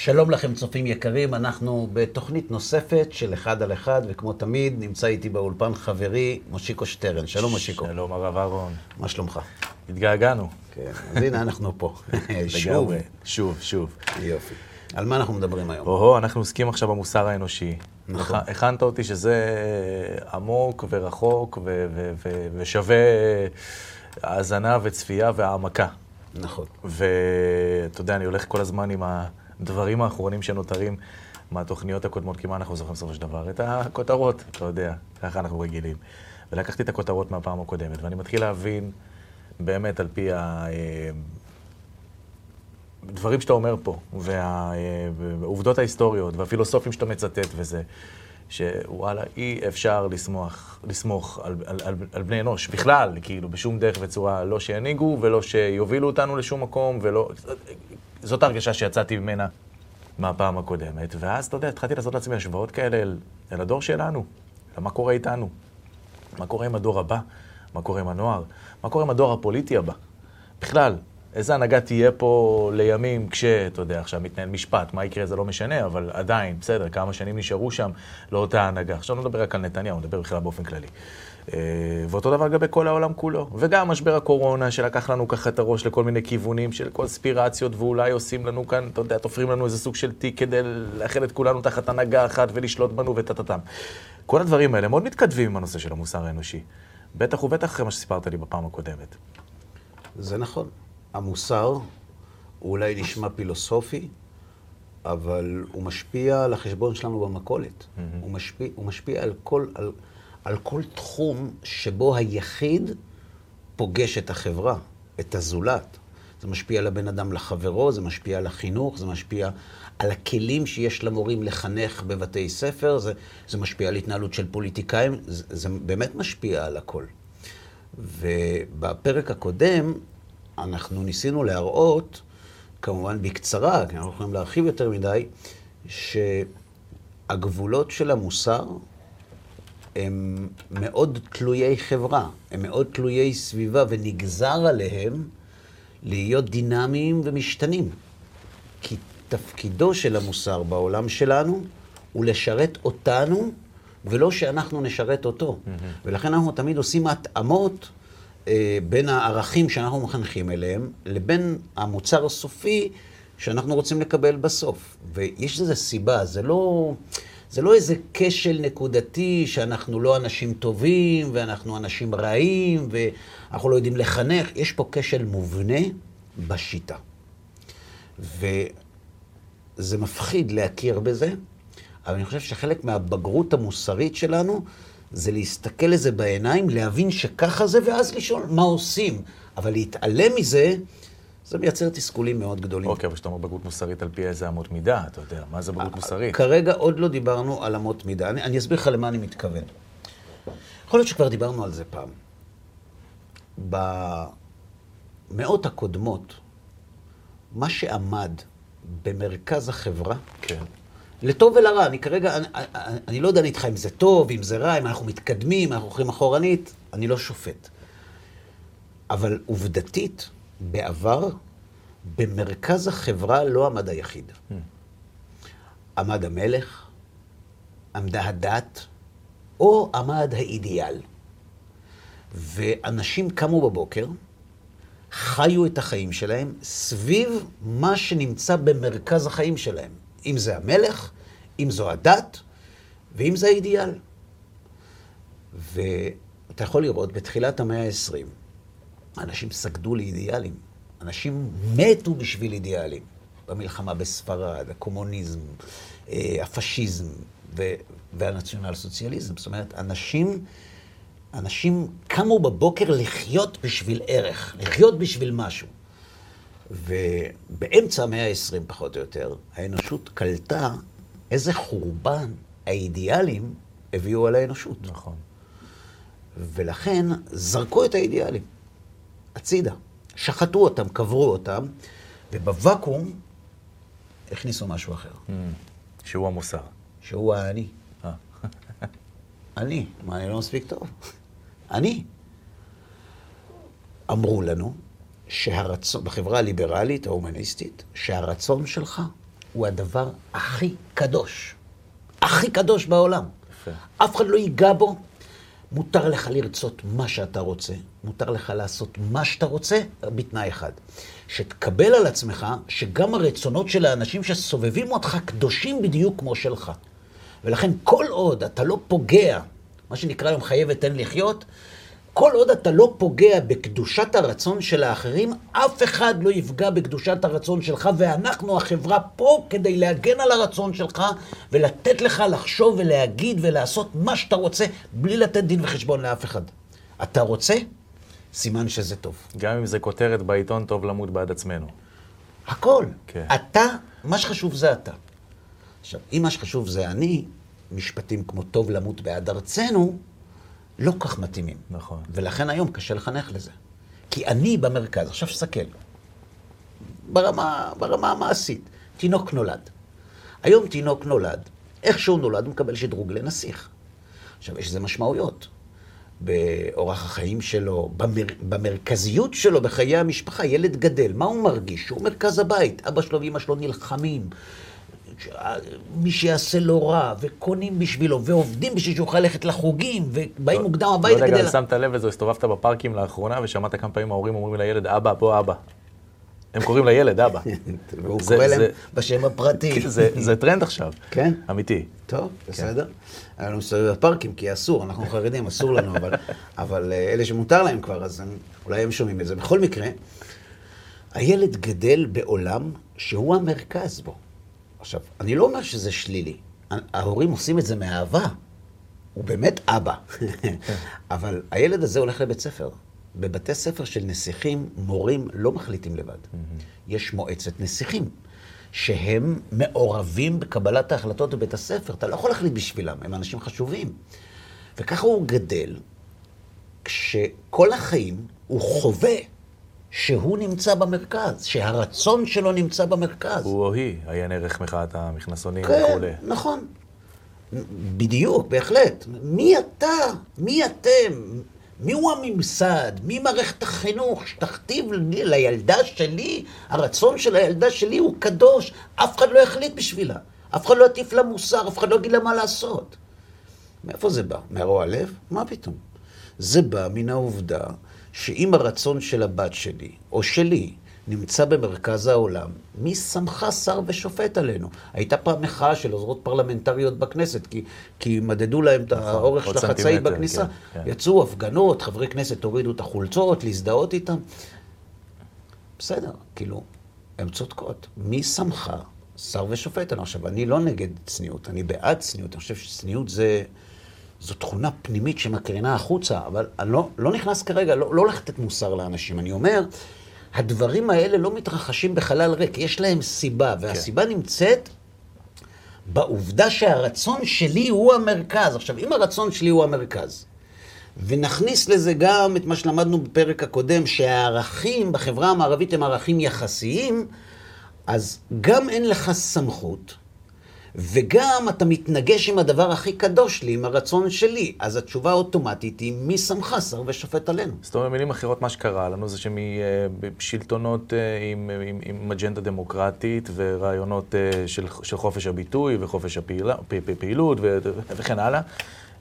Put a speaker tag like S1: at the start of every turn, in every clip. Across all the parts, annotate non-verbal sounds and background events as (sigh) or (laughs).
S1: שלום לכם, צופים יקרים, אנחנו בתוכנית נוספת של אחד על אחד, וכמו תמיד, נמצא איתי באולפן חברי מושיקו שטרן. שלום, מושיקו.
S2: שלום, הרב אהרון.
S1: מה שלומך?
S2: התגעגענו.
S1: כן, אז הנה אנחנו פה. (laughs) שוב.
S2: שוב, שוב.
S1: יופי. על מה אנחנו מדברים היום?
S2: או-הו, אנחנו עוסקים עכשיו במוסר האנושי.
S1: נכון.
S2: הכ- הכנת אותי שזה עמוק ורחוק ושווה האזנה וצפייה והעמקה.
S1: נכון.
S2: ואתה יודע, אני הולך כל הזמן עם הדברים האחרונים שנותרים מהתוכניות הקודמות, כי מה אנחנו זוכרים בסופו של דבר? את הכותרות, אתה יודע, ככה אנחנו רגילים. ולקחתי את הכותרות מהפעם הקודמת, ואני מתחיל להבין באמת על פי ה... אה, דברים שאתה אומר פה, והעובדות ההיסטוריות, והפילוסופים שאתה מצטט וזה, שוואלה, אי אפשר לסמוך, לסמוך על, על, על, על בני אנוש, בכלל, כאילו, בשום דרך וצורה, לא שינהיגו ולא שיובילו אותנו לשום מקום, ולא... זאת ההרגשה שיצאתי ממנה מהפעם הקודמת. ואז, אתה יודע, התחלתי לעשות לעצמי השוואות כאלה אל, אל הדור שלנו, למה קורה איתנו, מה קורה עם הדור הבא, מה קורה עם הנוער, מה קורה עם הדור הפוליטי הבא. בכלל, איזה הנהגה תהיה פה לימים כש, אתה יודע, עכשיו מתנהל משפט, מה יקרה זה לא משנה, אבל עדיין, בסדר, כמה שנים נשארו שם לאותה הנהגה. עכשיו לא נדבר רק על נתניהו, נדבר בכלל באופן כללי. אה, ואותו דבר לגבי כל העולם כולו. וגם משבר הקורונה, שלקח לנו ככה את הראש לכל מיני כיוונים של קונספירציות, ואולי עושים לנו כאן, אתה יודע, תופרים לנו איזה סוג של תיק כדי לאחד את כולנו תחת הנהגה אחת ולשלוט בנו וטטטם. כל הדברים האלה מאוד מתכתבים עם הנושא של המוסר האנושי. בטח ובטח אחרי מה שסיפרת לי בפעם הקודמת.
S1: זה נכון. המוסר הוא אולי נשמע פילוסופי, אבל הוא משפיע על החשבון שלנו במכולת. הוא, משפיע, הוא משפיע על כל, על, על כל תחום שבו היחיד פוגש את החברה, את הזולת. זה משפיע על הבן אדם לחברו, זה משפיע על החינוך, זה משפיע על הכלים שיש למורים לחנך בבתי ספר, זה, זה משפיע על התנהלות של פוליטיקאים, זה, זה באמת משפיע על הכל. ובפרק הקודם אנחנו ניסינו להראות, כמובן בקצרה, כי אנחנו יכולים להרחיב יותר מדי, שהגבולות של המוסר הם מאוד תלויי חברה, הם מאוד תלויי סביבה, ונגזר עליהם להיות דינמיים ומשתנים. כי תפקידו של המוסר בעולם שלנו הוא לשרת אותנו, ולא שאנחנו נשרת אותו. Mm-hmm. ולכן אנחנו תמיד עושים התאמות בין הערכים שאנחנו מחנכים אליהם, לבין המוצר הסופי שאנחנו רוצים לקבל בסוף. ויש לזה סיבה, זה לא, זה לא איזה כשל נקודתי שאנחנו לא אנשים טובים, ואנחנו אנשים רעים, ואנחנו לא יודעים לחנך. יש פה כשל מובנה בשיטה. וזה מפחיד להכיר בזה, אבל אני חושב שחלק מהבגרות המוסרית שלנו זה להסתכל לזה בעיניים, להבין שככה זה, ואז לשאול מה עושים. אבל להתעלם מזה, זה מייצר תסכולים מאוד גדולים.
S2: אוקיי, אבל כשאתה אומר בגרות מוסרית, על פי איזה אמות מידה, אתה יודע, מה זה בגרות מוסרית?
S1: כרגע עוד לא דיברנו על אמות מידה. אני, אני אסביר לך למה אני מתכוון. יכול להיות שכבר דיברנו על זה פעם. במאות הקודמות, מה שעמד במרכז החברה,
S2: כן.
S1: לטוב ולרע, אני כרגע, אני, אני, לא דן איתך אם זה טוב, אם זה רע, אם אנחנו מתקדמים, אנחנו הולכים אחורנית, אני לא שופט. אבל עובדתית, בעבר, במרכז החברה לא עמד היחיד. עמד המלך, עמדה הדת, או עמד האידיאל. ואנשים קמו בבוקר, חיו את החיים שלהם סביב מה שנמצא במרכז החיים שלהם. אם זה המלך, אם זו הדת, ואם זה האידיאל. ואתה יכול לראות, בתחילת המאה ה-20, אנשים סגדו לאידיאלים. אנשים מתו בשביל אידיאלים. במלחמה בספרד, הקומוניזם, אה, הפשיזם ו- והנציונל סוציאליזם. זאת אומרת, אנשים, אנשים קמו בבוקר לחיות בשביל ערך, לחיות בשביל משהו. ובאמצע המאה ה-20, פחות או יותר, האנושות קלטה איזה חורבן האידיאלים הביאו על האנושות.
S2: נכון.
S1: ולכן זרקו את האידיאלים הצידה. שחטו אותם, קברו אותם, ובוואקום הכניסו משהו אחר,
S2: שהוא המוסר.
S1: שהוא האני.
S2: אה. (laughs)
S1: אני. מה, אני לא מספיק טוב? (laughs) אני. אמרו לנו שהרצון, בחברה הליברלית, ההומניסטית, שהרצון שלך הוא הדבר הכי קדוש. הכי קדוש בעולם.
S2: יפה.
S1: אף אחד לא ייגע בו. מותר לך לרצות מה שאתה רוצה, מותר לך לעשות מה שאתה רוצה, בתנאי אחד. שתקבל על עצמך שגם הרצונות של האנשים שסובבים אותך קדושים בדיוק כמו שלך. ולכן כל עוד אתה לא פוגע, מה שנקרא היום חייב ותן לחיות, כל עוד אתה לא פוגע בקדושת הרצון של האחרים, אף אחד לא יפגע בקדושת הרצון שלך, ואנחנו, החברה, פה כדי להגן על הרצון שלך ולתת לך לחשוב ולהגיד ולעשות מה שאתה רוצה, בלי לתת דין וחשבון לאף אחד. אתה רוצה? סימן שזה טוב.
S2: גם אם זה כותרת בעיתון, טוב למות בעד עצמנו.
S1: הכל.
S2: כן.
S1: אתה, מה שחשוב זה אתה. עכשיו, אם מה שחשוב זה אני, משפטים כמו טוב למות בעד ארצנו, לא כך מתאימים.
S2: נכון.
S1: ולכן היום קשה לחנך לזה. כי אני במרכז, עכשיו תסתכל, ברמה, ברמה המעשית, תינוק נולד. היום תינוק נולד, איך שהוא נולד הוא מקבל שדרוג לנסיך. עכשיו, יש לזה משמעויות. באורח החיים שלו, במר, במרכזיות שלו, בחיי המשפחה, ילד גדל, מה הוא מרגיש? שהוא מרכז הבית, אבא שלו ואמא שלו נלחמים, מי שיעשה לו רע, וקונים בשבילו, ועובדים בשביל שהוא יוכל ללכת לחוגים, ובאים מוקדם
S2: לא
S1: הביתה
S2: יודע,
S1: כדי...
S2: גם שמת לב לזה, הסתובבת בפארקים לאחרונה, ושמעת כמה פעמים ההורים אומרים לילד, אבא, בוא אבא. הם קוראים לילד אבא. (laughs)
S1: והוא
S2: זה-
S1: קורא להם בשם הפרטי. (laughs)
S2: זה טרנד עכשיו.
S1: כן?
S2: אמיתי.
S1: טוב, בסדר. היה לנו מסתובב בפארקים, כי אסור, אנחנו חרדים, אסור לנו, אבל, (laughs) אבל אה, אלה שמותר להם כבר, אז אולי הם שומעים את זה. בכל מקרה, הילד גדל בעולם שהוא המרכז בו. עכשיו, אני לא אומר שזה שלילי. ההורים עושים את זה מאהבה. הוא באמת אבא. (laughs) אבל הילד הזה הולך לבית ספר. בבתי ספר של נסיכים, מורים לא מחליטים לבד. יש מועצת נסיכים, שהם מעורבים בקבלת ההחלטות בבית הספר. אתה לא יכול להחליט בשבילם, הם אנשים חשובים. וככה הוא גדל, כשכל החיים הוא חווה שהוא נמצא במרכז, שהרצון שלו נמצא במרכז.
S2: הוא או היא, עיין ערך מחאת המכנסונים
S1: כן,
S2: וכולי.
S1: נכון. בדיוק, בהחלט. מי אתה? מי אתם? מי הוא הממסד? מי מערכת החינוך שתכתיב לי, לילדה שלי? הרצון של הילדה שלי הוא קדוש. אף אחד לא יחליט בשבילה. אף אחד לא יטיף לה מוסר, אף אחד לא יגיד לה מה לעשות. מאיפה זה בא? מהרוע לב? מה פתאום? זה בא מן העובדה שאם הרצון של הבת שלי, או שלי, נמצא במרכז העולם, מי שמך שר ושופט עלינו? הייתה פעם מחאה של עוזרות פרלמנטריות בכנסת, כי, כי מדדו להם את האורך
S2: עוד
S1: של החצאית בכניסה.
S2: כן, כן.
S1: יצאו הפגנות, חברי כנסת הורידו את החולצות, להזדהות איתם. בסדר, כאילו, הן צודקות. מי שמך שר ושופט עלינו? עכשיו, אני לא נגד צניעות, אני בעד צניעות. אני חושב שצניעות זה... זו תכונה פנימית שמקרינה החוצה, אבל אני לא, לא נכנס כרגע, לא, לא הולך לתת מוסר לאנשים. אני אומר, הדברים האלה לא מתרחשים בחלל ריק, יש להם סיבה, והסיבה כן. נמצאת בעובדה שהרצון שלי הוא המרכז. עכשיו, אם הרצון שלי הוא המרכז, ונכניס לזה גם את מה שלמדנו בפרק הקודם, שהערכים בחברה המערבית הם ערכים יחסיים, אז גם אין לך סמכות, וגם אתה מתנגש עם הדבר הכי קדוש לי, עם הרצון שלי. אז התשובה האוטומטית היא, מי שמך שר ושופט עלינו?
S2: זאת אומרת, במילים אחרות, מה שקרה לנו זה שמשלטונות עם, עם, עם אג'נדה דמוקרטית ורעיונות אה, של, של חופש הביטוי וחופש הפעילה, פ- פ- פעילות ו- וכן הלאה,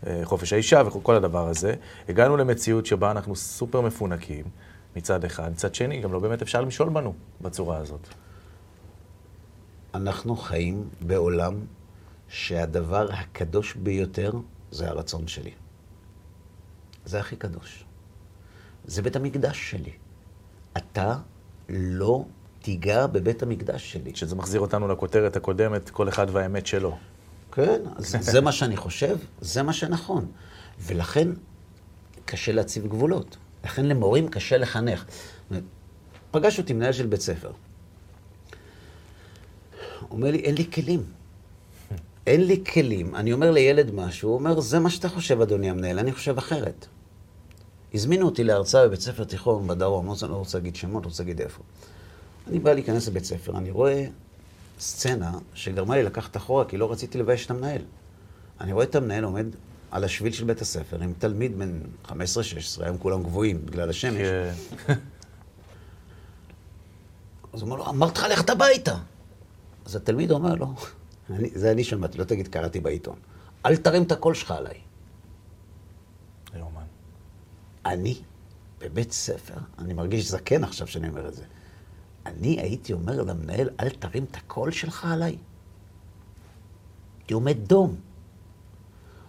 S2: אה, חופש האישה וכל הדבר הזה, הגענו למציאות שבה אנחנו סופר מפונקים מצד אחד, מצד שני, גם לא באמת אפשר למשול בנו בצורה הזאת.
S1: אנחנו חיים בעולם שהדבר הקדוש ביותר זה הרצון שלי. זה הכי קדוש. זה בית המקדש שלי. אתה לא תיגע בבית המקדש שלי.
S2: שזה מחזיר אותנו לכותרת הקודמת, כל אחד והאמת שלו.
S1: כן, אז זה מה שאני חושב, זה מה שנכון. ולכן קשה להציב גבולות. לכן למורים קשה לחנך. פגש אותי מנהל של בית ספר. הוא אומר לי, אין לי כלים. אין לי כלים. אני אומר לילד משהו, הוא אומר, זה מה שאתה חושב, אדוני המנהל, אני חושב אחרת. הזמינו אותי להרצאה בבית ספר תיכון בדרום, לא רוצה- לא רוצה להגיד שמות, לא רוצה להגיד איפה. אני בא להיכנס לבית ספר, אני רואה סצנה שגרמה לי לקחת אחורה, כי לא רציתי לבייש את המנהל. אני רואה את המנהל עומד על השביל של בית הספר עם תלמיד בן 15-16, היום כולם גבוהים בגלל השמש.
S2: כי-
S1: אז הוא אומר לו, אמרתי לך ללכת הביתה. אז התלמיד אומר לו, אני, זה אני שמעתי, לא תגיד קראתי בעיתון, אל תרים את הקול שלך עליי.
S2: לא יאומן.
S1: אני, בבית ספר, אני מרגיש זקן עכשיו שאני אומר את זה, אני הייתי אומר למנהל, אל תרים את הקול שלך עליי. הייתי עומד דום.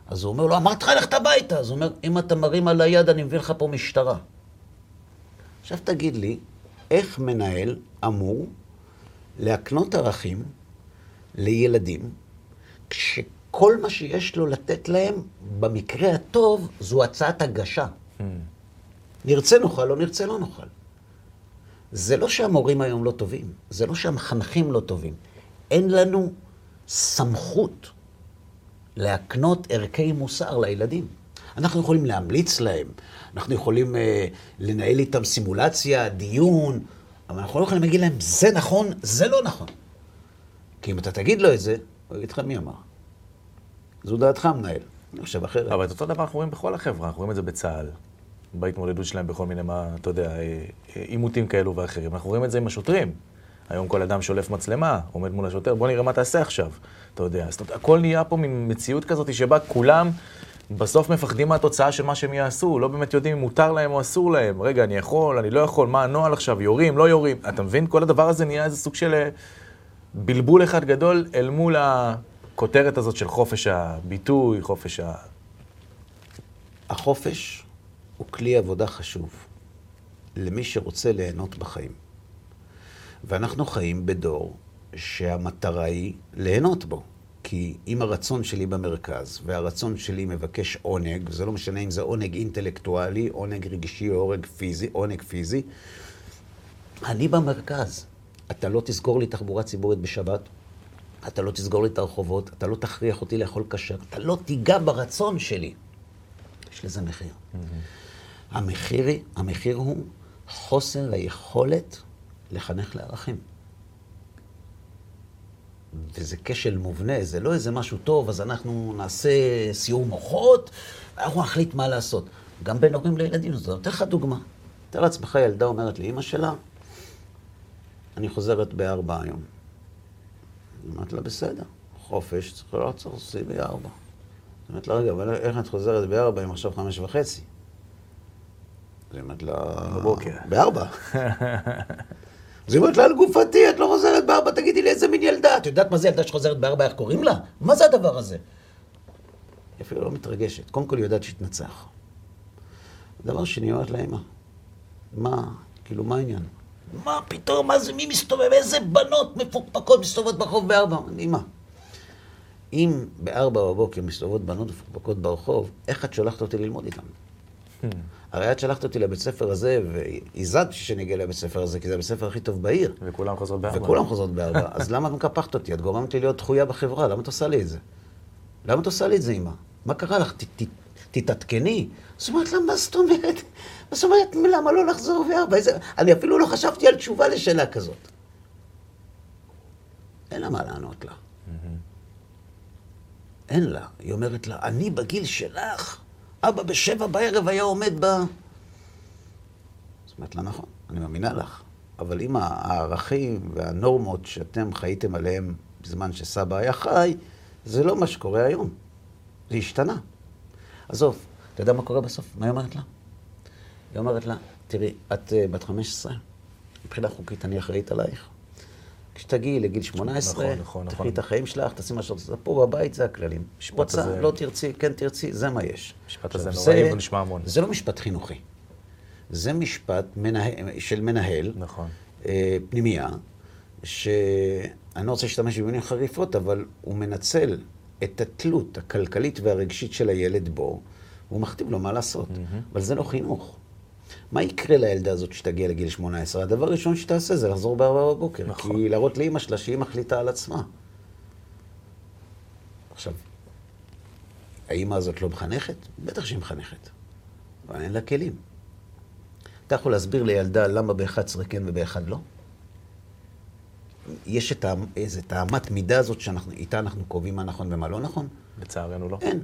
S1: אז הוא אומר לו, אמרתי לך ללכת הביתה. אז הוא אומר, אם אתה מרים על היד, אני מביא לך פה משטרה. עכשיו תגיד לי, איך מנהל אמור להקנות ערכים לילדים, כשכל מה שיש לו לתת להם, במקרה הטוב, זו הצעת הגשה. נרצה נאכל, לא נרצה לא נאכל. זה לא שהמורים היום לא טובים, זה לא שהמחנכים לא טובים. אין לנו סמכות להקנות ערכי מוסר לילדים. אנחנו יכולים להמליץ להם, אנחנו יכולים אה, לנהל איתם סימולציה, דיון, אבל אנחנו לא יכולים להגיד להם, זה נכון, זה לא נכון. כי אם אתה תגיד לו את זה, הוא יגיד לך, מי אמר? זו דעתך, מנהל. אני חושב אחרת.
S2: אבל את אותו דבר אנחנו רואים בכל החברה, אנחנו רואים את זה בצה"ל, בהתמודדות שלהם בכל מיני, מה, אתה יודע, אה, אה, עימותים כאלו ואחרים. אנחנו רואים את זה עם השוטרים. היום כל אדם שולף מצלמה, עומד מול השוטר, בוא נראה מה תעשה עכשיו. אתה יודע, זאת אומרת, הכל נהיה פה מין מציאות כזאת שבה כולם בסוף מפחדים מהתוצאה של מה שהם יעשו, לא באמת יודעים אם מותר להם או אסור להם. רגע, אני יכול, אני לא יכול, מה הנוהל עכשיו, יורים, לא יורים. אתה מבין? כל הדבר הזה נהיה איזה סוג של אה, בלבול אחד גדול אל מול הכותרת הזאת של חופש הביטוי, חופש ה...
S1: החופש הוא כלי עבודה חשוב למי שרוצה ליהנות בחיים. ואנחנו חיים בדור שהמטרה היא ליהנות בו. כי אם הרצון שלי במרכז, והרצון שלי מבקש עונג, זה לא משנה אם זה עונג אינטלקטואלי, עונג רגשי או עונג פיזי, עונג פיזי, אני במרכז. אתה לא תסגור לי תחבורה ציבורית בשבת, אתה לא תסגור לי את הרחובות, אתה לא תכריח אותי לאכול כשר, אתה לא תיגע ברצון שלי. יש לזה מחיר. Mm-hmm. המחיר, המחיר הוא חוסר היכולת לחנך לערכים. וזה כשל מובנה, זה לא איזה משהו טוב, אז אנחנו נעשה סיור מוחות, ואנחנו נחליט מה לעשות. גם בין הורים לילדים, אני נותן לך דוגמה. תאר לעצמך, ילדה אומרת לאימא שלה, אני חוזרת בארבע היום. היא אומרת לה, בסדר, חופש, צריך לעצור, עושים בארבע. היא אומרת לה, רגע, אבל איך את חוזרת בארבע אם עכשיו חמש וחצי? היא אומרת לה...
S2: בבוקר.
S1: בארבע. (laughs) אז היא אומרת לה, על גופתי, את לא חוזרת בארבע, תגידי לי איזה מין ילדה. את יודעת מה זה ילדה שחוזרת בארבע, איך קוראים לה? מה זה הדבר הזה? היא אפילו לא מתרגשת. קודם כל היא יודעת שהתנצח. דבר שני, אומרת לה, אמא, מה, כאילו, מה העניין? מה פתאום, מה זה, מי מסתובב? איזה בנות מפוקפקות מסתובבות ברחוב בארבע? אמא, אם בארבע בבוקר מסתובבות בנות מפוקפקות ברחוב, איך את שולחת אותי ללמוד איתן? הרי את שלחת אותי לבית ספר הזה, והזעת שאני אגיע לבית ספר הזה, כי זה הבית הספר הכי טוב בעיר.
S2: וכולם חוזרות בארבע.
S1: וכולם חוזרות בארבע. (laughs) אז למה את מקפחת אותי? את גורמת לי להיות דחויה בחברה, למה את עושה לי את זה? למה את עושה לי את זה, אמא? מה קרה לך? תתעדכני. זאת אומרת, למה, זאת אומרת, זאת אומרת, למה לא לחזור בארבע? אני אפילו לא חשבתי על תשובה לשאלה כזאת. אין לה מה לענות לה. אין לה. היא אומרת לה, אני בגיל שלך. אבא בשבע בערב היה עומד ב... זאת אומרת לה, נכון, אני מאמינה לך. אבל אם הערכים והנורמות שאתם חייתם עליהם בזמן שסבא היה חי, זה לא מה שקורה היום. זה השתנה. עזוב, אתה יודע מה קורה בסוף? מה היא אומרת לה? היא אומרת לה, תראי, את uh, בת 15, מבחינה חוקית אני אחראית עלייך. כשתגיעי לגיל 18, נכון, נכון, תחי נכון. את החיים שלך, תעשי מה שאת רוצה. פה בבית זה הכללים. רוצה, הזה... לא תרצי, כן תרצי, זה מה יש.
S2: משפט הזה נוראי והוא נשמע המון.
S1: זה לא משפט חינוכי. זה משפט מנה... של מנהל,
S2: נכון.
S1: אה, פנימייה, שאני לא רוצה להשתמש במילים חריפות, אבל הוא מנצל את התלות הכלכלית והרגשית של הילד בו, והוא מכתיב לו מה לעשות. Mm-hmm. אבל זה לא חינוך. מה יקרה לילדה הזאת שתגיע לגיל 18? הדבר הראשון שתעשה זה לחזור בארבע בבוקר. נכון. כי להראות לאימא שלה שהיא מחליטה על עצמה. עכשיו, האימא הזאת לא מחנכת? בטח שהיא מחנכת. אבל אין לה כלים. אתה יכול להסביר לילדה למה ב-11 כן וב-1 לא? יש את איזה טעמת מידה הזאת שאיתה אנחנו קובעים מה נכון ומה לא נכון?
S2: לצערנו לא.
S1: אין.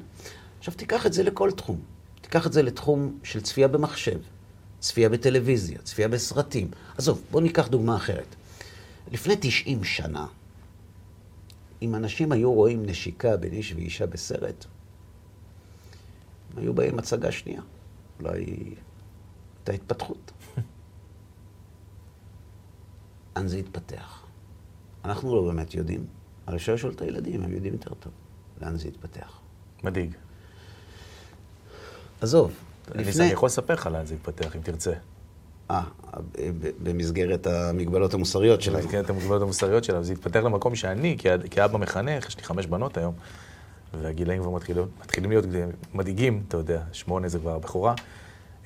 S1: עכשיו תיקח את זה לכל תחום. תיקח את זה לתחום של צפייה במחשב. צפייה בטלוויזיה, צפייה בסרטים. עזוב, בואו ניקח דוגמה אחרת. לפני 90 שנה, אם אנשים היו רואים נשיקה בין איש ואישה בסרט, הם היו באים הצגה שנייה. אולי הייתה התפתחות. (laughs) לאן זה התפתח? אנחנו לא באמת יודעים. אבל אפשר לשאול את הילדים, הם יודעים יותר טוב לאן זה התפתח.
S2: מדאיג.
S1: עזוב, לפני...
S2: אני יכול לספר לך לאן זה יתפתח, אם תרצה.
S1: אה, במסגרת המגבלות המוסריות שלהם.
S2: במסגרת המוגבלות המוסריות שלה, זה התפתח למקום שאני, כאבא מחנך, יש לי חמש בנות היום, והגילאים כבר מתחילים, מתחילים להיות מדאיגים, אתה יודע, שמונה זה כבר בכורה.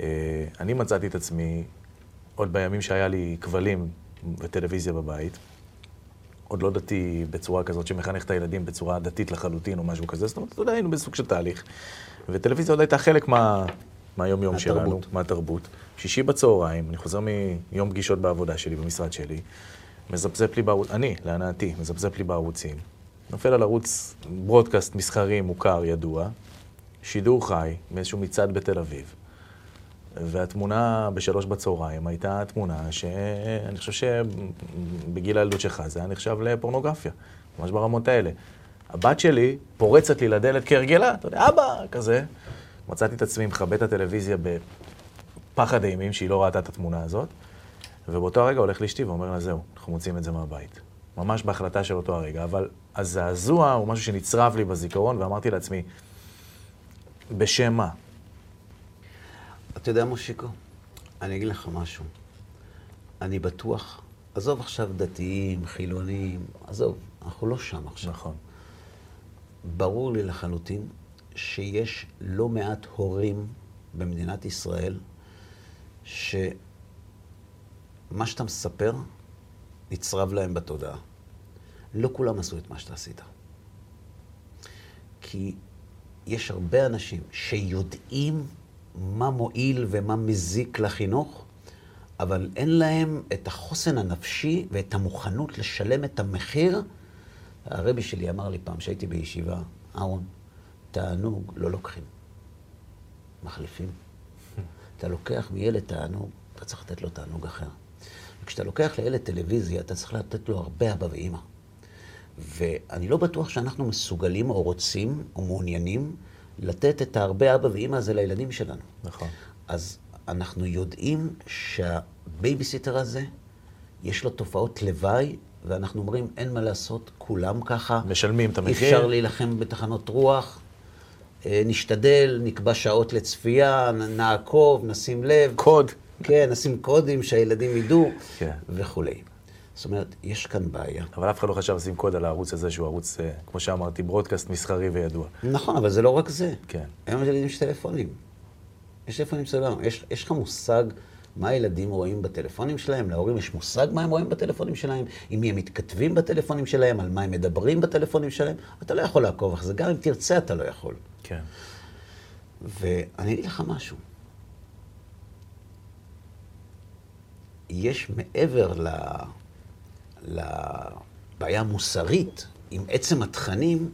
S2: אה, אני מצאתי את עצמי, עוד בימים שהיה לי כבלים וטלוויזיה בבית, עוד לא דתי בצורה כזאת שמחנך את הילדים בצורה דתית לחלוטין או משהו כזה, זאת אומרת, אתה יודע, היינו בסוג של תהליך. וטלוויזיה עוד הייתה חלק מה, מהיום-יום. שלנו, מהתרבות. שישי בצהריים, אני חוזר מיום פגישות בעבודה שלי, במשרד שלי, מזפזפ לי בערוץ, אני, להנאתי, מזפזפ לי בערוצים. נופל על ערוץ ברודקאסט מסחרי מוכר, ידוע, שידור חי מאיזשהו מצעד בתל אביב. והתמונה בשלוש בצהריים הייתה תמונה שאני חושב שבגיל הילדות שלך זה היה נחשב לפורנוגרפיה, ממש ברמות האלה. הבת שלי פורצת לי לדלת כהרגלה, אתה יודע, אבא, כזה. מצאתי את עצמי מכבה את הטלוויזיה בפחד אימים שהיא לא ראתה את התמונה הזאת, ובאותו הרגע הולך לאשתי ואומר לה, זהו, אנחנו מוציאים את זה מהבית. ממש בהחלטה של אותו הרגע, אבל הזעזוע הוא משהו שנצרב לי בזיכרון, ואמרתי לעצמי, בשם מה?
S1: אתה יודע, מושיקו, אני אגיד לך משהו. אני בטוח, עזוב עכשיו דתיים, חילונים, עזוב, אנחנו לא שם עכשיו.
S2: נכון.
S1: ברור לי לחלוטין שיש לא מעט הורים במדינת ישראל שמה שאתה מספר נצרב להם בתודעה. לא כולם עשו את מה שאתה עשית. כי יש הרבה אנשים שיודעים מה מועיל ומה מזיק לחינוך, אבל אין להם את החוסן הנפשי ואת המוכנות לשלם את המחיר. הרבי שלי אמר לי פעם, שהייתי בישיבה, אהרון, תענוג לא לוקחים, מחליפים. אתה לוקח מילד תענוג, אתה צריך לתת לו תענוג אחר. וכשאתה לוקח לילד טלוויזיה, אתה צריך לתת לו הרבה אבא ואימא. ואני לא בטוח שאנחנו מסוגלים או רוצים או מעוניינים לתת את הרבה אבא ואימא הזה לילדים שלנו.
S2: נכון.
S1: אז אנחנו יודעים שהבייביסיטר הזה, יש לו תופעות לוואי, ואנחנו אומרים, אין מה לעשות, כולם ככה.
S2: משלמים את המחיר.
S1: אי אפשר להילחם בתחנות רוח. אה, נשתדל, נקבע שעות לצפייה, נעקוב, נשים לב.
S2: קוד.
S1: כן, נשים קודים שהילדים ידעו,
S2: כן.
S1: וכולי. זאת אומרת, יש כאן בעיה.
S2: אבל אף אחד לא חשב לשים קוד על הערוץ הזה, שהוא ערוץ, אה, כמו שאמרתי, ברודקאסט מסחרי וידוע.
S1: נכון, אבל זה לא רק זה.
S2: כן.
S1: היום לילדים יש טלפונים. יש טלפונים סלולריים. יש, יש לך מושג מה הילדים רואים בטלפונים שלהם? להורים יש מושג מה הם רואים בטלפונים שלהם? עם מי הם מתכתבים בטלפונים שלהם? על מה הם מדברים בטלפונים שלהם? אתה לא יכול לעקוב אחרי זה. גם אם תרצה, אתה לא יכול.
S2: כן.
S1: ואני אגיד לך משהו. יש מעבר ל... לבעיה המוסרית עם עצם התכנים,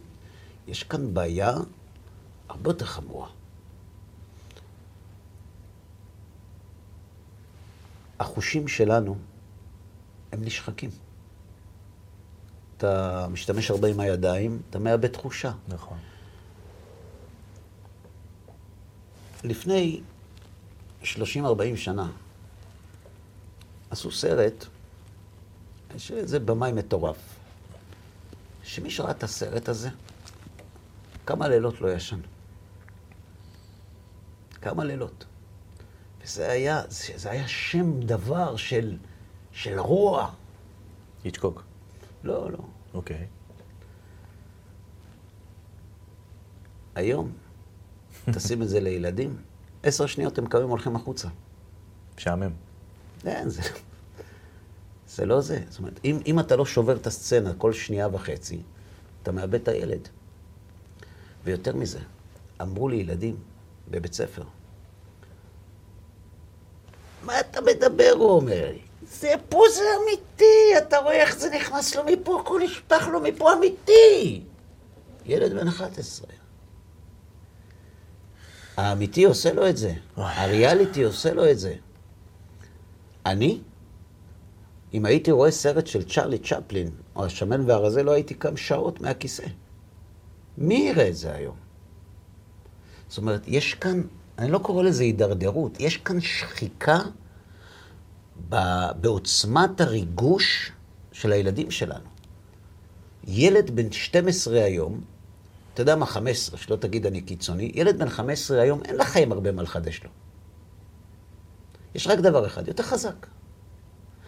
S1: יש כאן בעיה הרבה יותר חמורה. החושים שלנו הם נשחקים. אתה משתמש הרבה עם הידיים, אתה מאבד תחושה.
S2: נכון.
S1: לפני 30-40 שנה עשו סרט, יש איזה במאי מטורף, שמי שראה את הסרט הזה, כמה לילות לא ישן. כמה לילות. וזה היה, זה, זה היה שם דבר של, של רוע.
S2: היצ'קוק.
S1: לא, לא.
S2: אוקיי.
S1: היום, תשים את זה לילדים, עשר שניות הם קמים הולכים החוצה.
S2: משעמם.
S1: אין, זה, זה לא זה. זאת אומרת, אם, אם אתה לא שובר את הסצנה כל שנייה וחצי, אתה מאבד את הילד. ויותר מזה, אמרו לי ילדים בבית ספר, מה אתה מדבר, הוא אומר לי? זה פה זה אמיתי, אתה רואה איך זה נכנס לו מפה, הכל נשפך לו מפה אמיתי. ילד בן 11. האמיתי עושה לו את זה. הריאליטי עושה לו את זה. אני אם הייתי רואה סרט של צ'רלי צ'פלין, או השמן והרזה, לא הייתי קם שעות מהכיסא. מי יראה את זה היום? זאת אומרת, יש כאן, אני לא קורא לזה הידרדרות, יש כאן שחיקה בעוצמת הריגוש של הילדים שלנו. ילד בן 12 היום, אתה יודע מה, 15, שלא תגיד אני קיצוני, ילד בן 15 היום, אין לחיים הרבה מה לחדש לו. יש רק דבר אחד, יותר חזק.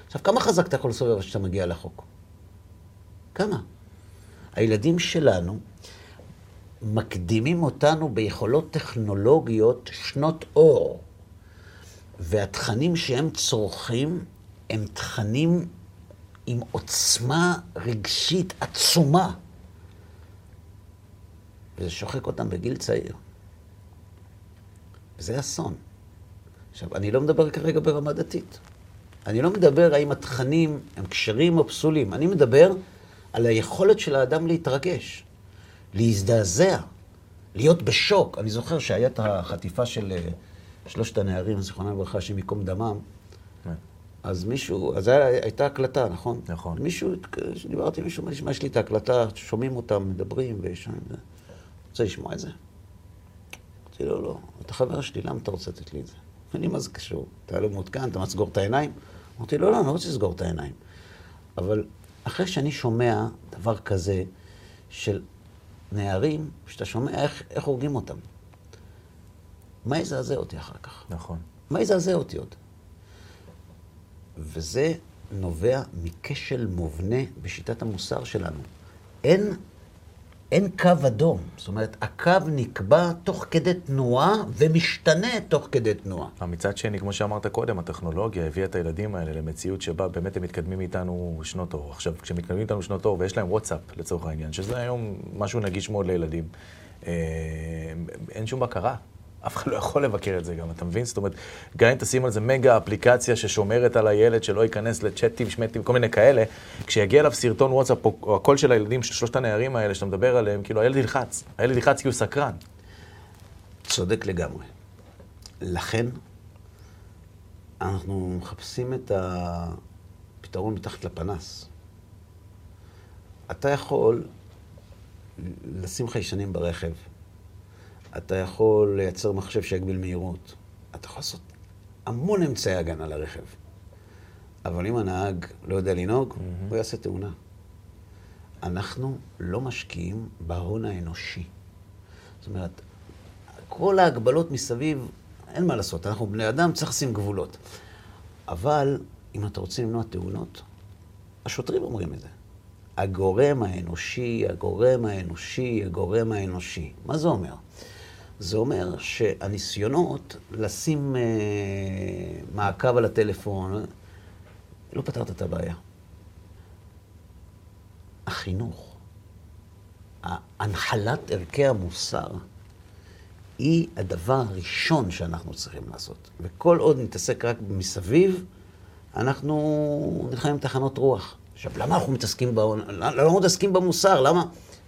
S1: עכשיו, כמה חזק אתה יכול לסובב כשאתה מגיע לחוק? כמה? הילדים שלנו מקדימים אותנו ביכולות טכנולוגיות שנות אור, והתכנים שהם צורכים הם תכנים עם עוצמה רגשית עצומה. וזה שוחק אותם בגיל צעיר. וזה אסון. עכשיו, אני לא מדבר כרגע ברמה דתית. אני לא מדבר האם התכנים הם כשרים או פסולים. אני מדבר על היכולת של האדם להתרגש, להזדעזע, להיות בשוק. אני זוכר שהיה את החטיפה של אה, שלושת הנערים, זיכרונם לברכה, השם ייקום דמם. כן. אז מישהו, אז היה, הייתה הקלטה, נכון?
S2: נכון.
S1: מישהו, כשדיברתי עם מישהו, לי, יש לי את ההקלטה, שומעים אותם, מדברים, ויש... רוצה לשמוע את זה? אמרתי לו, לא, אתה חבר שלי, למה אתה רוצה לתת לי את זה? אני, מה זה קשור? אתה לא מעודכן, אתה מסגור את העיניים? אמרתי, לא, לא, אני לא רוצה לסגור את העיניים. אבל אחרי שאני שומע דבר כזה של נערים, שאתה שומע איך, איך הורגים אותם, מה יזעזע אותי אחר כך?
S2: נכון.
S1: מה יזעזע אותי עוד? וזה נובע מכשל מובנה בשיטת המוסר שלנו. אין אין קו אדום. זאת אומרת, הקו נקבע תוך כדי תנועה ומשתנה תוך כדי תנועה.
S2: מצד שני, כמו שאמרת קודם, הטכנולוגיה הביאה את הילדים האלה למציאות שבה באמת הם מתקדמים איתנו שנות אור. עכשיו, כשמתקדמים איתנו שנות אור ויש להם וואטסאפ, לצורך העניין, שזה היום משהו נגיש מאוד לילדים, אה, אין שום בקרה. אף אחד לא יכול לבקר את זה גם, אתה מבין? זאת אומרת, גם אם תשים על זה מגה אפליקציה ששומרת על הילד, שלא ייכנס לצ'אטים, שמטים, כל מיני כאלה, כשיגיע אליו סרטון וואטסאפ או הקול של הילדים, של שלושת הנערים האלה שאתה מדבר עליהם, כאילו הילד ילחץ, הילד ילחץ כי הוא סקרן.
S1: צודק לגמרי. לכן, אנחנו מחפשים את הפתרון מתחת לפנס. אתה יכול לשים חיישנים ברכב. אתה יכול לייצר מחשב שיגביל מהירות. אתה יכול לעשות המון אמצעי הגנה לרכב. אבל אם הנהג לא יודע לנהוג, mm-hmm. הוא יעשה תאונה. אנחנו לא משקיעים בהון האנושי. זאת אומרת, כל ההגבלות מסביב, אין מה לעשות, אנחנו בני אדם, צריך לשים גבולות. אבל אם אתה רוצה למנוע תאונות, השוטרים אומרים את זה. הגורם האנושי, הגורם האנושי, הגורם האנושי. מה זה אומר? זה אומר שהניסיונות לשים אה, מעקב על הטלפון, לא פתרת את הבעיה. החינוך, הנחלת ערכי המוסר, היא הדבר הראשון שאנחנו צריכים לעשות. וכל עוד נתעסק רק מסביב, אנחנו נלחמים תחנות רוח. עכשיו, למה אנחנו מתעסקים, ב... למה מתעסקים במוסר? למה?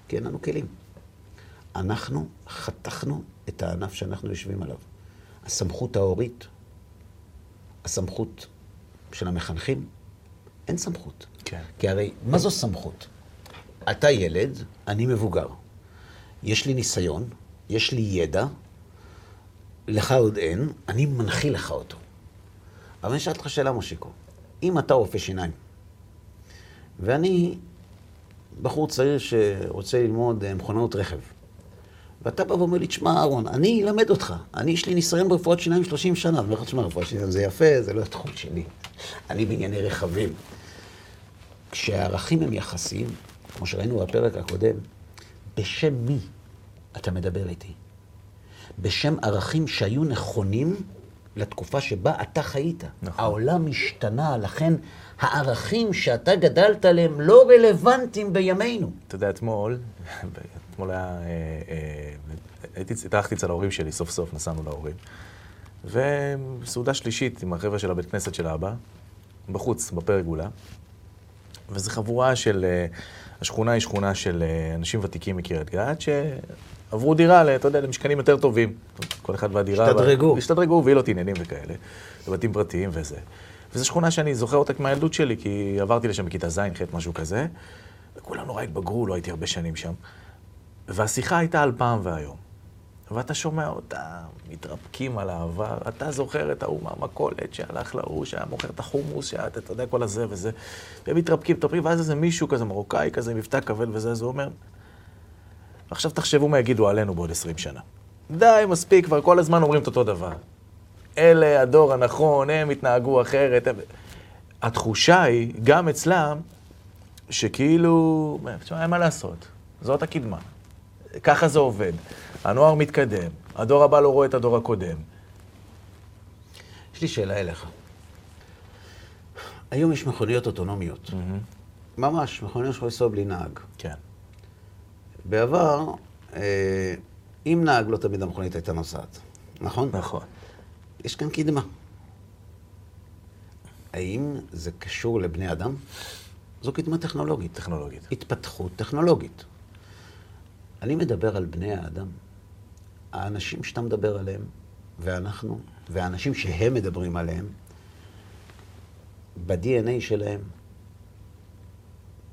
S1: כי אין לנו כלים. אנחנו חתכנו את הענף שאנחנו יושבים עליו. הסמכות ההורית, הסמכות של המחנכים, אין סמכות.
S2: כן.
S1: כי הרי, מה זו סמכות? אתה ילד, אני מבוגר. יש לי ניסיון, יש לי ידע, לך עוד אין, אני מנחיל לך אותו. אבל אני אשאל אותך שאלה, מושיקו. אם אתה רופא שיניים, ואני בחור צעיר שרוצה ללמוד אה, מכונאות רכב, ואתה בא ואומר לי, תשמע, אהרון, אני אלמד אותך. אני, יש לי ניסיון ברפואת שיניים 30 שנה. אני אומר לך, תשמע, רפואת שיניים זה יפה, זה לא התחום שלי. אני בענייני רכבים. כשהערכים הם יחסיים, כמו שראינו בפרק הקודם, בשם מי אתה מדבר איתי? בשם ערכים שהיו נכונים לתקופה שבה אתה חיית. נכון. העולם השתנה, לכן הערכים שאתה גדלת עליהם לא רלוונטיים בימינו.
S2: אתה יודע, אתמול, (laughs) אתמול היה... אה, אה, הייתי, התארחתי אצל ההורים שלי, סוף סוף נסענו להורים. וסעודה שלישית עם החבר'ה של הבית כנסת של האבא, בחוץ, בפרגולה. וזו חבורה של... אה, השכונה היא שכונה של אנשים ותיקים מקריית גת, שעברו דירה, אתה יודע, למשכנים יותר טובים. כל אחד והדירה...
S1: השתדרגו.
S2: השתדרגו, וילות עניינים וכאלה. בבתים פרטיים וזה. וזו שכונה שאני זוכר אותה מהילדות שלי, כי עברתי לשם בכיתה ז', ח', משהו כזה, וכולם נורא התבגרו, לא הייתי הרבה שנים שם. והשיחה הייתה על פעם והיום. ואתה שומע אותם מתרפקים על העבר, אתה זוכר את ההוא מהמכולת שהלך להוא, שהיה מוכר את החומוס, שאתה אתה יודע, כל הזה וזה, והם מתרפקים, מתרפקים, ואז איזה מישהו כזה מרוקאי כזה, מבטא כבד וזה, אז הוא אומר, עכשיו תחשבו מה יגידו עלינו בעוד 20 שנה. די, מספיק, כבר כל הזמן אומרים את אותו דבר. אלה הדור הנכון, הם התנהגו אחרת. הם... התחושה היא, גם אצלם, שכאילו, תשמע, אין מה לעשות, זאת הקדמה. ככה זה עובד. הנוער מתקדם, הדור הבא לא רואה את הדור הקודם.
S1: יש לי שאלה אליך. היום יש מכוניות אוטונומיות. Mm-hmm. ממש, מכוניות שיכולות לנסוע בלי נהג.
S2: כן.
S1: בעבר, אה, אם נהג לא תמיד המכונית הייתה נוסעת, נכון?
S2: נכון.
S1: יש כאן קדמה. האם זה קשור לבני אדם? זו קדמה טכנולוגית.
S2: טכנולוגית.
S1: התפתחות טכנולוגית. אני מדבר על בני האדם. האנשים שאתה מדבר עליהם, ואנחנו, והאנשים שהם מדברים עליהם, ב-DNA שלהם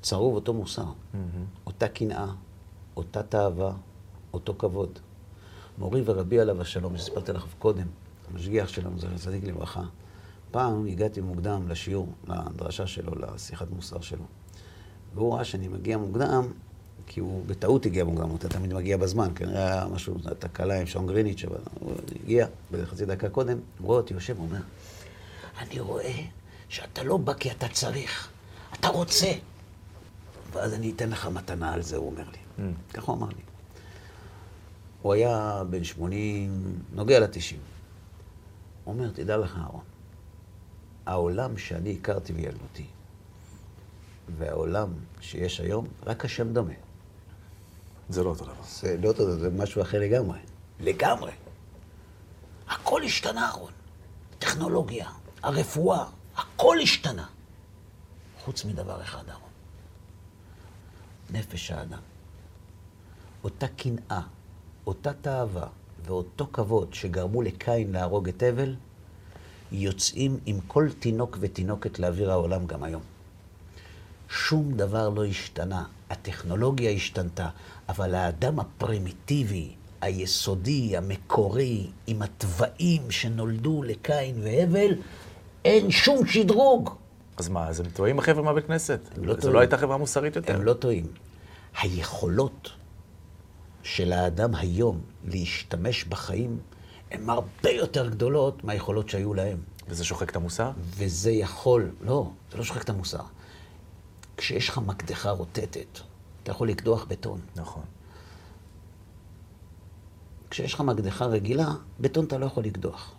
S1: צרוב אותו מוסר, mm-hmm. אותה קנאה, אותה תאווה, אותו כבוד. מורי ורבי עליו השלום, שסיפרתי לך קודם, המשגיח שלנו, זכר צדיק לברכה, פעם הגעתי מוקדם לשיעור, לדרשה שלו, לשיחת מוסר שלו. והוא ראה שאני מגיע מוקדם, כי הוא בטעות הגיע מוקדם, הוא תמיד מגיע בזמן, כנראה היה משהו, תקלה עם שעון גריניץ', אבל הוא הגיע בחצי דקה קודם, הוא רואה אותי יושב, אומר, אני רואה שאתה לא בא כי אתה צריך, אתה רוצה. ואז אני אתן לך מתנה על זה, הוא אומר לי. Mm. ככה הוא אמר לי. הוא היה בן 80, נוגע ל-90. הוא אומר, תדע לך, אהרון, העולם שאני הכרתי בילדותי, והעולם שיש היום, רק השם דומה.
S2: זה לא אותו דבר.
S1: זה לא אותו דבר, זה משהו אחר לגמרי. לגמרי. הכל השתנה, אהרון. טכנולוגיה, הרפואה, הכל השתנה. חוץ מדבר אחד, אהרון. נפש האדם. אותה קנאה, אותה תאווה ואותו כבוד שגרמו לקין להרוג את הבל, יוצאים עם כל תינוק ותינוקת לאוויר העולם גם היום. שום דבר לא השתנה. הטכנולוגיה השתנתה, אבל האדם הפרימיטיבי, היסודי, המקורי, עם התוואים שנולדו לקין והבל, אין שום שדרוג.
S2: אז מה, אז הם טועים החבר'ה מהבית כנסת?
S1: לא
S2: זו לא הייתה חברה מוסרית יותר?
S1: הם לא טועים. היכולות של האדם היום להשתמש בחיים הן הרבה יותר גדולות מהיכולות שהיו להם.
S2: וזה שוחק את המוסר?
S1: וזה יכול, לא, זה לא שוחק את המוסר. כשיש לך מקדחה רוטטת, אתה יכול לקדוח בטון.
S2: נכון.
S1: כשיש לך מקדחה רגילה, בטון אתה לא יכול לקדוח.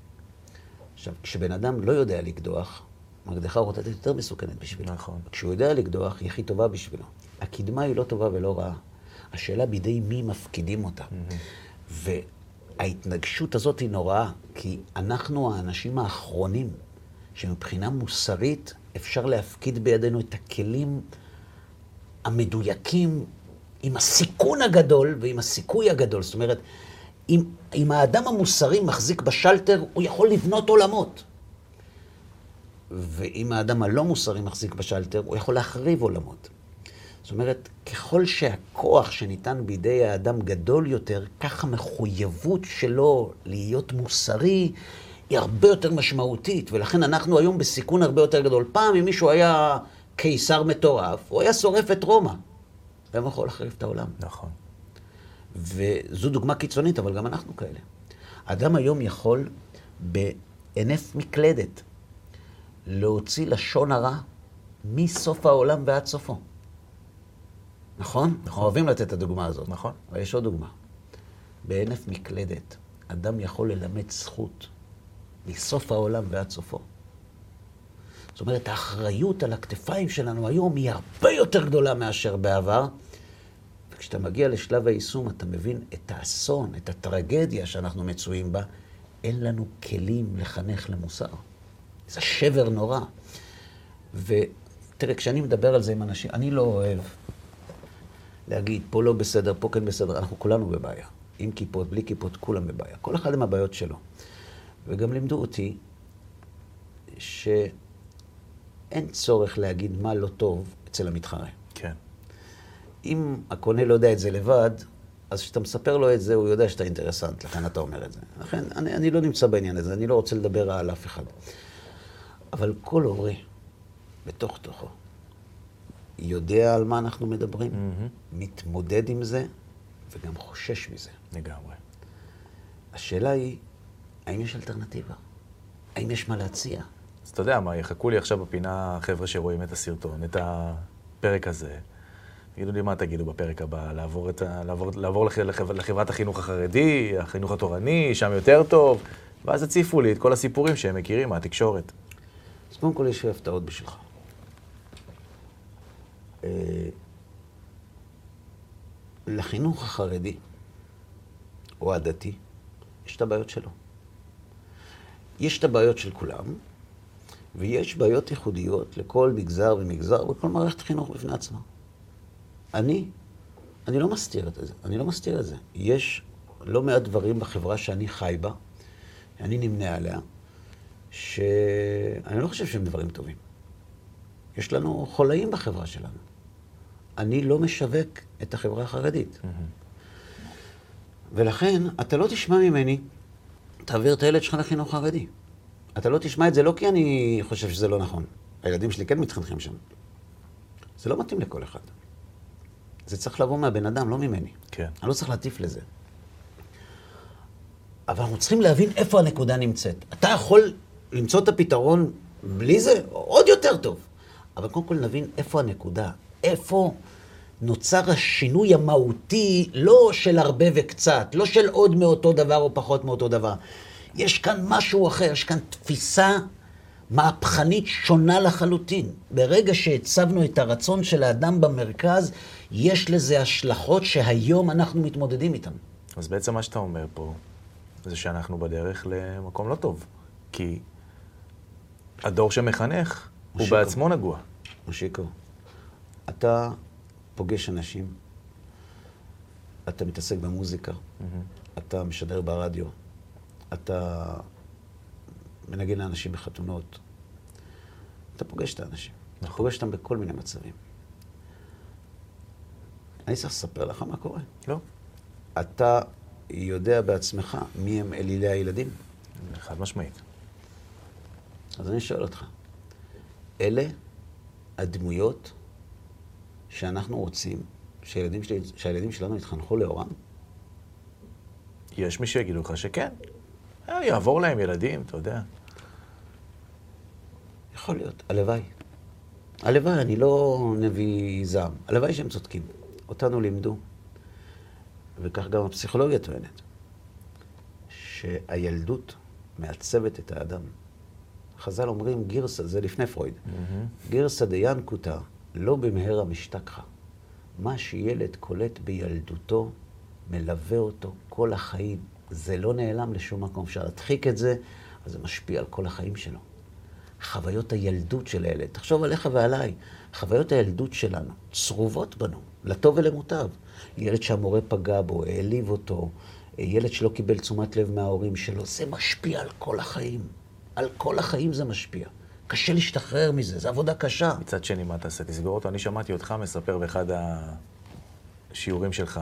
S1: עכשיו, כשבן אדם לא יודע לקדוח, מקדחה רוטטת יותר מסוכנת בשבילו.
S2: נכון.
S1: כשהוא יודע לקדוח, היא הכי טובה בשבילו. הקדמה היא לא טובה ולא רעה. השאלה בידי מי מפקידים אותה. Mm-hmm. וההתנגשות הזאת היא נוראה, כי אנחנו האנשים האחרונים שמבחינה מוסרית אפשר להפקיד בידינו את הכלים המדויקים עם הסיכון הגדול ועם הסיכוי הגדול. זאת אומרת, אם, אם האדם המוסרי מחזיק בשלטר, הוא יכול לבנות עולמות. ואם האדם הלא מוסרי מחזיק בשלטר, הוא יכול להחריב עולמות. זאת אומרת, ככל שהכוח שניתן בידי האדם גדול יותר, כך המחויבות שלו להיות מוסרי היא הרבה יותר משמעותית, ולכן אנחנו היום בסיכון הרבה יותר גדול. פעם, אם מישהו היה קיסר מטורף, הוא היה שורף את רומא. היום יכול להחריב את העולם.
S2: נכון.
S1: וזו דוגמה קיצונית, אבל גם אנחנו כאלה. אדם היום יכול בהינף מקלדת להוציא לשון הרע מסוף העולם ועד סופו. נכון? נכון. אוהבים לתת את הדוגמה הזאת.
S2: נכון.
S1: אבל יש עוד דוגמה. בהינף מקלדת, אדם יכול ללמד זכות מסוף העולם ועד סופו. זאת אומרת, האחריות על הכתפיים שלנו היום היא הרבה יותר גדולה מאשר בעבר. וכשאתה מגיע לשלב היישום, אתה מבין את האסון, את הטרגדיה שאנחנו מצויים בה. אין לנו כלים לחנך למוסר. זה שבר נורא. ותראה, כשאני מדבר על זה עם אנשים, אני לא אוהב להגיד, פה לא בסדר, פה כן בסדר, אנחנו כולנו בבעיה. עם כיפות, בלי כיפות, כולם בבעיה. כל אחד עם הבעיות שלו. וגם לימדו אותי אין צורך להגיד מה לא טוב אצל המתחרה.
S2: כן.
S1: אם הקונה לא יודע את זה לבד, אז כשאתה מספר לו את זה, הוא יודע שאתה אינטרסנט, לכן אתה אומר את זה. לכן, אני, אני לא נמצא בעניין הזה, אני לא רוצה לדבר על אף אחד. אבל כל הורה, בתוך תוכו, יודע על מה אנחנו מדברים,
S2: Mm-hmm.
S1: מתמודד עם זה, וגם חושש מזה.
S2: לגמרי.
S1: השאלה היא, האם יש אלטרנטיבה? האם יש מה להציע?
S2: אז אתה יודע מה, יחכו לי עכשיו בפינה חבר'ה שרואים את הסרטון, את הפרק הזה. תגידו לי מה תגידו בפרק הבא, לעבור, את ה... לעבור, לעבור לח... לחב... לחברת החינוך החרדי, החינוך התורני, שם יותר טוב, ואז הציפו לי את כל הסיפורים שהם מכירים מהתקשורת.
S1: אז קודם כל יש הפתעות בשבילך. אה, לחינוך החרדי, או הדתי, יש את הבעיות שלו. יש את הבעיות של כולם, ויש בעיות ייחודיות לכל מגזר ומגזר וכל מערכת חינוך בפני עצמה. אני, אני לא מסתיר את זה, אני לא מסתיר את זה. יש לא מעט דברים בחברה שאני חי בה, אני נמנה עליה, שאני לא חושב שהם דברים טובים. יש לנו חולאים בחברה שלנו. אני לא משווק את החברה החרדית. ולכן, אתה לא תשמע ממני, תעביר את הילד שלך לחינוך חרדי. אתה לא תשמע את זה לא כי אני חושב שזה לא נכון. הילדים שלי כן מתחנכים שם. זה לא מתאים לכל אחד. זה צריך לבוא מהבן אדם, לא ממני.
S2: כן.
S1: אני לא צריך להטיף לזה. אבל אנחנו צריכים להבין איפה הנקודה נמצאת. אתה יכול למצוא את הפתרון בלי זה, עוד יותר טוב. אבל קודם כל נבין איפה הנקודה. איפה נוצר השינוי המהותי, לא של הרבה וקצת, לא של עוד מאותו דבר או פחות מאותו דבר. יש כאן משהו אחר, יש כאן תפיסה מהפכנית שונה לחלוטין. ברגע שהצבנו את הרצון של האדם במרכז, יש לזה השלכות שהיום אנחנו מתמודדים איתן.
S2: אז בעצם מה שאתה אומר פה, זה שאנחנו בדרך למקום לא טוב. כי הדור שמחנך, הוא. בעצמו נגוע.
S1: מושיקו, אתה פוגש אנשים, אתה מתעסק במוזיקה, אתה משדר ברדיו, אתה מנגן לאנשים בחתונות, אתה פוגש את האנשים, אתה פוגש אותם בכל מיני מצבים. אני צריך לספר לך מה קורה.
S2: לא,
S1: אתה יודע בעצמך מי הם אלילי הילדים?
S2: חד משמעית.
S1: אז אני שואל אותך, אלה הדמויות שאנחנו רוצים שהילדים, שלי, שהילדים שלנו יתחנכו לאורם?
S2: יש מי שיגידו לך שכן. אה, יעבור להם ילדים, אתה יודע.
S1: יכול להיות, הלוואי. הלוואי, אני לא נביא זעם. הלוואי שהם צודקים. אותנו לימדו, וכך גם הפסיכולוגיה טוענת, שהילדות מעצבת את האדם. חז"ל אומרים גירסא, זה לפני פרויד, גירסא דיינקותא לא במהרה משתכחה. מה שילד קולט בילדותו, מלווה אותו כל החיים. זה לא נעלם לשום מקום. אפשר להדחיק את זה, אז זה משפיע על כל החיים שלו. חוויות הילדות של הילד, תחשוב עליך ועליי, חוויות הילדות שלנו צרובות בנו, לטוב ולמוטב. ילד שהמורה פגע בו, העליב אותו, ילד שלא קיבל תשומת לב מההורים שלו, זה משפיע על כל החיים. על כל החיים זה משפיע. קשה להשתחרר מזה, זו עבודה קשה.
S2: מצד שני, מה תעשה? תסגור אותו. אני שמעתי אותך מספר באחד השיעורים שלך,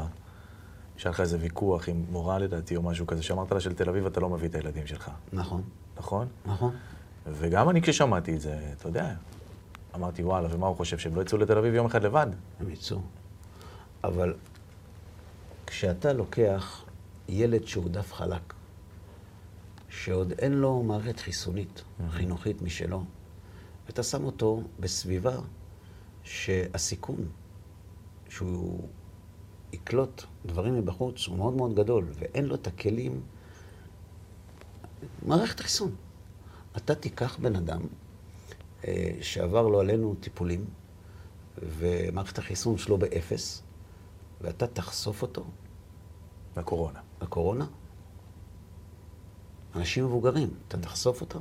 S2: שהיה לך איזה ויכוח עם מורה לדעתי או משהו כזה, שאמרת לה שלתל אביב אתה לא מביא את הילדים שלך,
S1: נכון,
S2: נכון?
S1: נכון.
S2: וגם אני כששמעתי את זה, אתה יודע, אמרתי, וואלה, ומה הוא חושב, שהם לא יצאו לתל אביב יום אחד לבד?
S1: הם יצאו. אבל כשאתה לוקח ילד שהוא דף חלק, שעוד אין לו מערכת חיסונית, חינוכית משלו, ואתה שם אותו בסביבה שהסיכון שהוא יקלוט דברים מבחוץ הוא מאוד מאוד גדול, ואין לו את הכלים, מערכת חיסון. אתה תיקח בן אדם אה, שעבר לו עלינו טיפולים, ומערכת החיסון שלו באפס, ואתה תחשוף אותו
S2: בקורונה.
S1: לקורונה, אנשים מבוגרים, אתה תחשוף אותם.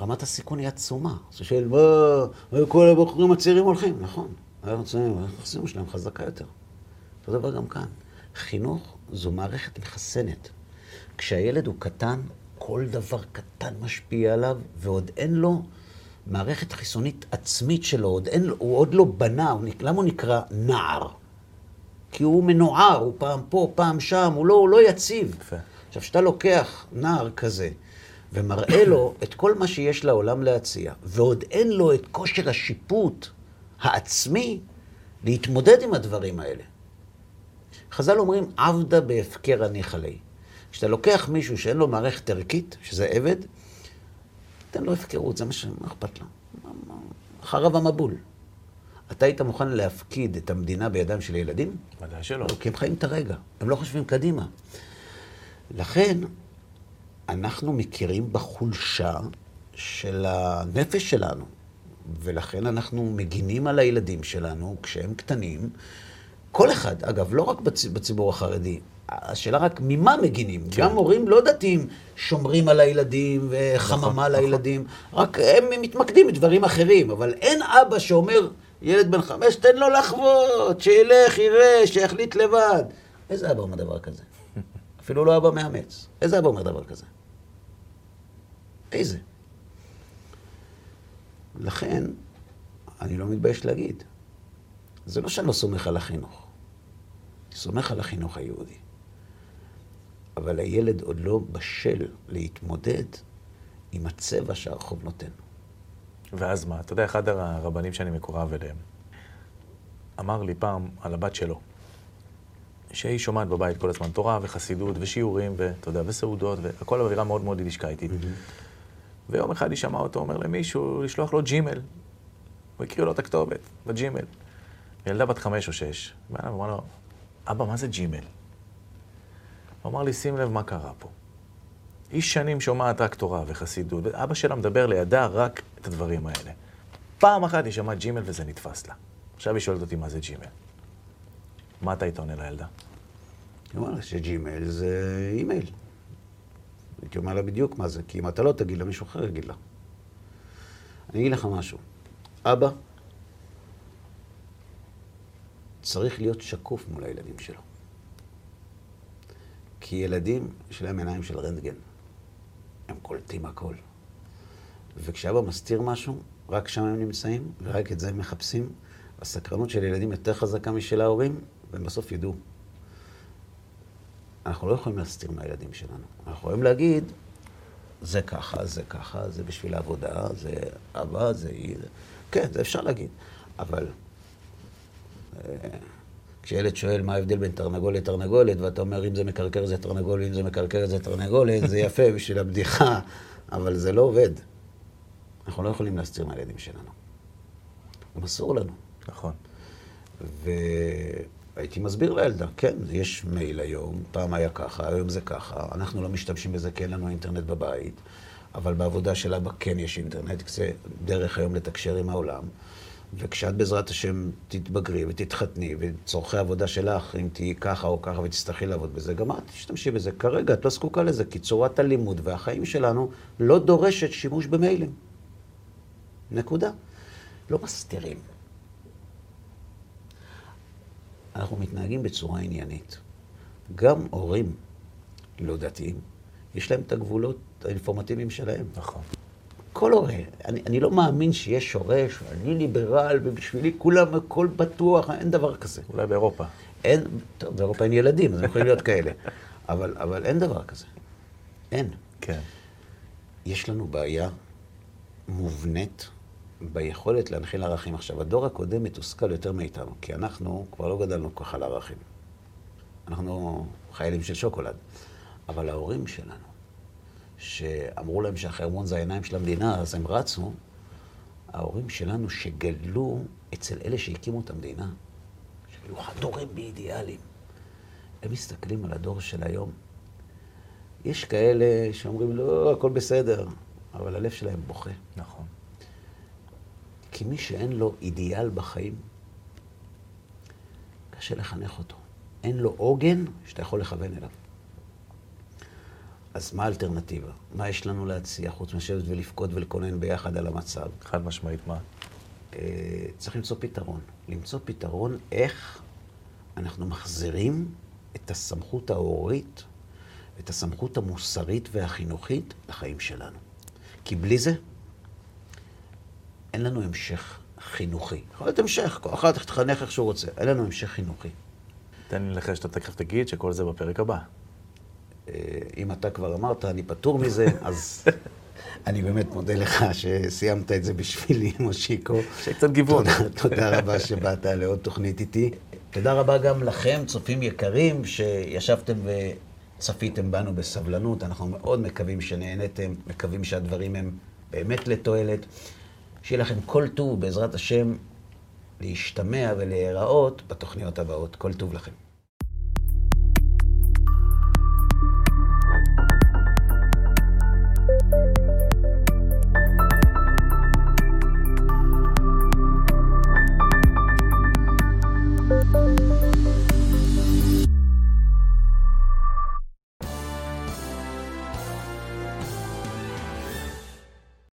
S1: רמת הסיכון היא עצומה. אתה שואל, מה, כל הבחורים הצעירים הולכים? נכון, היחסים שלהם חזקה יותר. אותו דבר גם כאן. חינוך זו מערכת מחסנת. כשהילד הוא קטן, כל דבר קטן משפיע עליו, ועוד אין לו מערכת חיסונית עצמית שלו, עוד אין, הוא עוד לא בנה, הוא, למה הוא נקרא נער? כי הוא מנוער, הוא פעם פה, פעם שם, הוא לא, הוא לא יציב.
S2: יפה.
S1: עכשיו, כשאתה לוקח נער כזה ומראה לו את כל מה שיש לעולם להציע, ועוד אין לו את כושר השיפוט העצמי להתמודד עם הדברים האלה. חז"ל אומרים, עבדה בהפקר הניחא ליה. כשאתה לוקח מישהו שאין לו מערכת ערכית, שזה עבד, תן לו הפקרות, זה מה ש... מה אכפת לו? חרב המבול. אתה היית מוכן להפקיד את המדינה בידיים של ילדים?
S2: ודאי שלא.
S1: לא, כי הם חיים את הרגע, הם לא חושבים קדימה. לכן, אנחנו מכירים בחולשה של הנפש שלנו, ולכן אנחנו מגינים על הילדים שלנו כשהם קטנים. כל אחד, אגב, לא רק בצ... בציבור החרדי, השאלה רק ממה מגינים. כן. גם הורים לא דתיים שומרים על הילדים וחממה
S2: נכון,
S1: לילדים, רק הם מתמקדים בדברים אחרים, אבל אין אבא שאומר, ילד בן חמש, תן לו לחוות, שילך, יראה, שיחליט לבד. איזה אבא אומר דבר כזה? אפילו לא אבא מאמץ. איזה אבא אומר דבר כזה? איזה? לכן, אני לא מתבייש להגיד, זה לא שאני לא סומך על החינוך. אני סומך על החינוך היהודי. אבל הילד עוד לא בשל להתמודד עם הצבע שהרחוב נותן.
S2: ואז מה? אתה יודע, אחד הרבנים שאני מקורב אליהם, אמר לי פעם על הבת שלו, שהיא שומעת בבית כל הזמן תורה וחסידות ושיעורים, ואתה יודע, וסעודות, והכל אווירה מאוד מאוד יידישקייטית. ויום אחד היא שמעה אותו אומר למישהו לשלוח לו ג'ימל. הוא הקריא לו את הכתובת, בג'ימל. ילדה בת חמש או שש. ואני אמר לו, אבא, מה זה ג'ימל? הוא אמר לי, שים לב מה קרה פה. היא שנים שומעת רק תורה וחסידות, ואבא שלה מדבר לידה רק את הדברים האלה. פעם אחת היא שמעה Gmail וזה נתפס לה. עכשיו היא שואלת אותי מה זה Gmail. מה אתה היית עונה לילדה?
S1: אני אומר לה ש Gmail זה אימייל. הייתי אומר לה בדיוק מה זה, כי אם אתה לא תגיד לה, מישהו אחר יגיד לה. אני אגיד לך משהו. אבא צריך להיות שקוף מול הילדים שלו. כי ילדים, יש להם עיניים של רנטגן. הם קולטים הכל. וכשאבא מסתיר משהו, רק שם הם נמצאים, ורק את זה הם מחפשים. הסקרנות של ילדים יותר חזקה משל ההורים, והם בסוף ידעו. אנחנו לא יכולים להסתיר מהילדים שלנו. אנחנו יכולים להגיד, זה ככה, זה ככה, זה בשביל העבודה, זה אבא, זה היא. כן, זה אפשר להגיד. אבל אה, כשילד שואל מה ההבדל בין תרנגול לתרנגולת, ואתה אומר, אם זה מקרקר זה תרנגול, ואם זה מקרקר זה תרנגולת, זה יפה בשביל הבדיחה, אבל זה לא עובד. אנחנו לא יכולים להסתיר מהילדים שלנו. גם אסור לנו.
S2: נכון.
S1: והייתי מסביר לילדה, כן, יש מייל היום, פעם היה ככה, היום זה ככה, אנחנו לא משתמשים בזה כי אין לנו אינטרנט בבית, אבל בעבודה של אבא כן יש אינטרנט, זה דרך היום לתקשר עם העולם. וכשאת בעזרת השם תתבגרי ותתחתני, וצורכי העבודה שלך, אם תהיי ככה או ככה ותצטרכי לעבוד בזה, גם את תשתמשי בזה. כרגע את לא זקוקה לזה, כי צורת הלימוד והחיים שלנו לא דורשת שימוש במיילים. נקודה. לא מסתירים. אנחנו מתנהגים בצורה עניינית. גם הורים לא דתיים, יש להם את הגבולות האינפורמטיביים שלהם.
S2: נכון.
S1: כל הורה. אני, אני לא מאמין שיש הורה שאני ליברל ובשבילי כולם הכל בטוח, אין דבר כזה.
S2: אולי באירופה.
S1: אין, טוב, באירופה אין ילדים, אז הם יכולים להיות כאלה. (laughs) אבל, אבל אין דבר כזה. אין.
S2: כן.
S1: יש לנו בעיה מובנית ביכולת להנחיל ערכים. עכשיו, הדור הקודם מתוסכל יותר מאיתנו, כי אנחנו כבר לא גדלנו כל כך על ערכים. אנחנו חיילים של שוקולד. אבל ההורים שלנו, שאמרו להם שהחרמון זה העיניים של המדינה, אז הם רצו, ההורים שלנו שגדלו אצל אלה שהקימו את המדינה, שהיו חדורים באידיאלים, הם מסתכלים על הדור של היום. יש כאלה שאומרים, לא, הכל בסדר, אבל הלב שלהם בוכה.
S2: נכון.
S1: כי מי שאין לו אידיאל בחיים, קשה לחנך אותו. אין לו עוגן שאתה יכול לכוון אליו. אז מה האלטרנטיבה? מה יש לנו להציע חוץ משבת ולבכות ולקונן ביחד על המצב?
S2: חד משמעית, מה?
S1: אה, צריך למצוא פתרון. למצוא פתרון איך אנחנו מחזירים את הסמכות ההורית, את הסמכות המוסרית והחינוכית לחיים שלנו. כי בלי זה, אין לנו המשך חינוכי. יכול להיות המשך, כל אחד תחנך איך שהוא רוצה. אין לנו המשך חינוכי.
S2: תן לי לך שאתה תכף תגיד שכל זה בפרק הבא.
S1: אה, אם אתה כבר אמרת, אני פטור מזה, (laughs) אז אני באמת מודה לך שסיימת את זה בשבילי, (laughs) מושיקו.
S2: שקצת גיוון.
S1: תודה, תודה רבה (laughs) שבאת לעוד תוכנית איתי. תודה רבה גם לכם, צופים יקרים, שישבתם וצפיתם בנו בסבלנות. אנחנו מאוד מקווים שנהנתם, מקווים שהדברים הם באמת לתועלת. שיהיה לכם כל טוב, בעזרת השם, להשתמע ולהיראות בתוכניות הבאות. כל טוב לכם.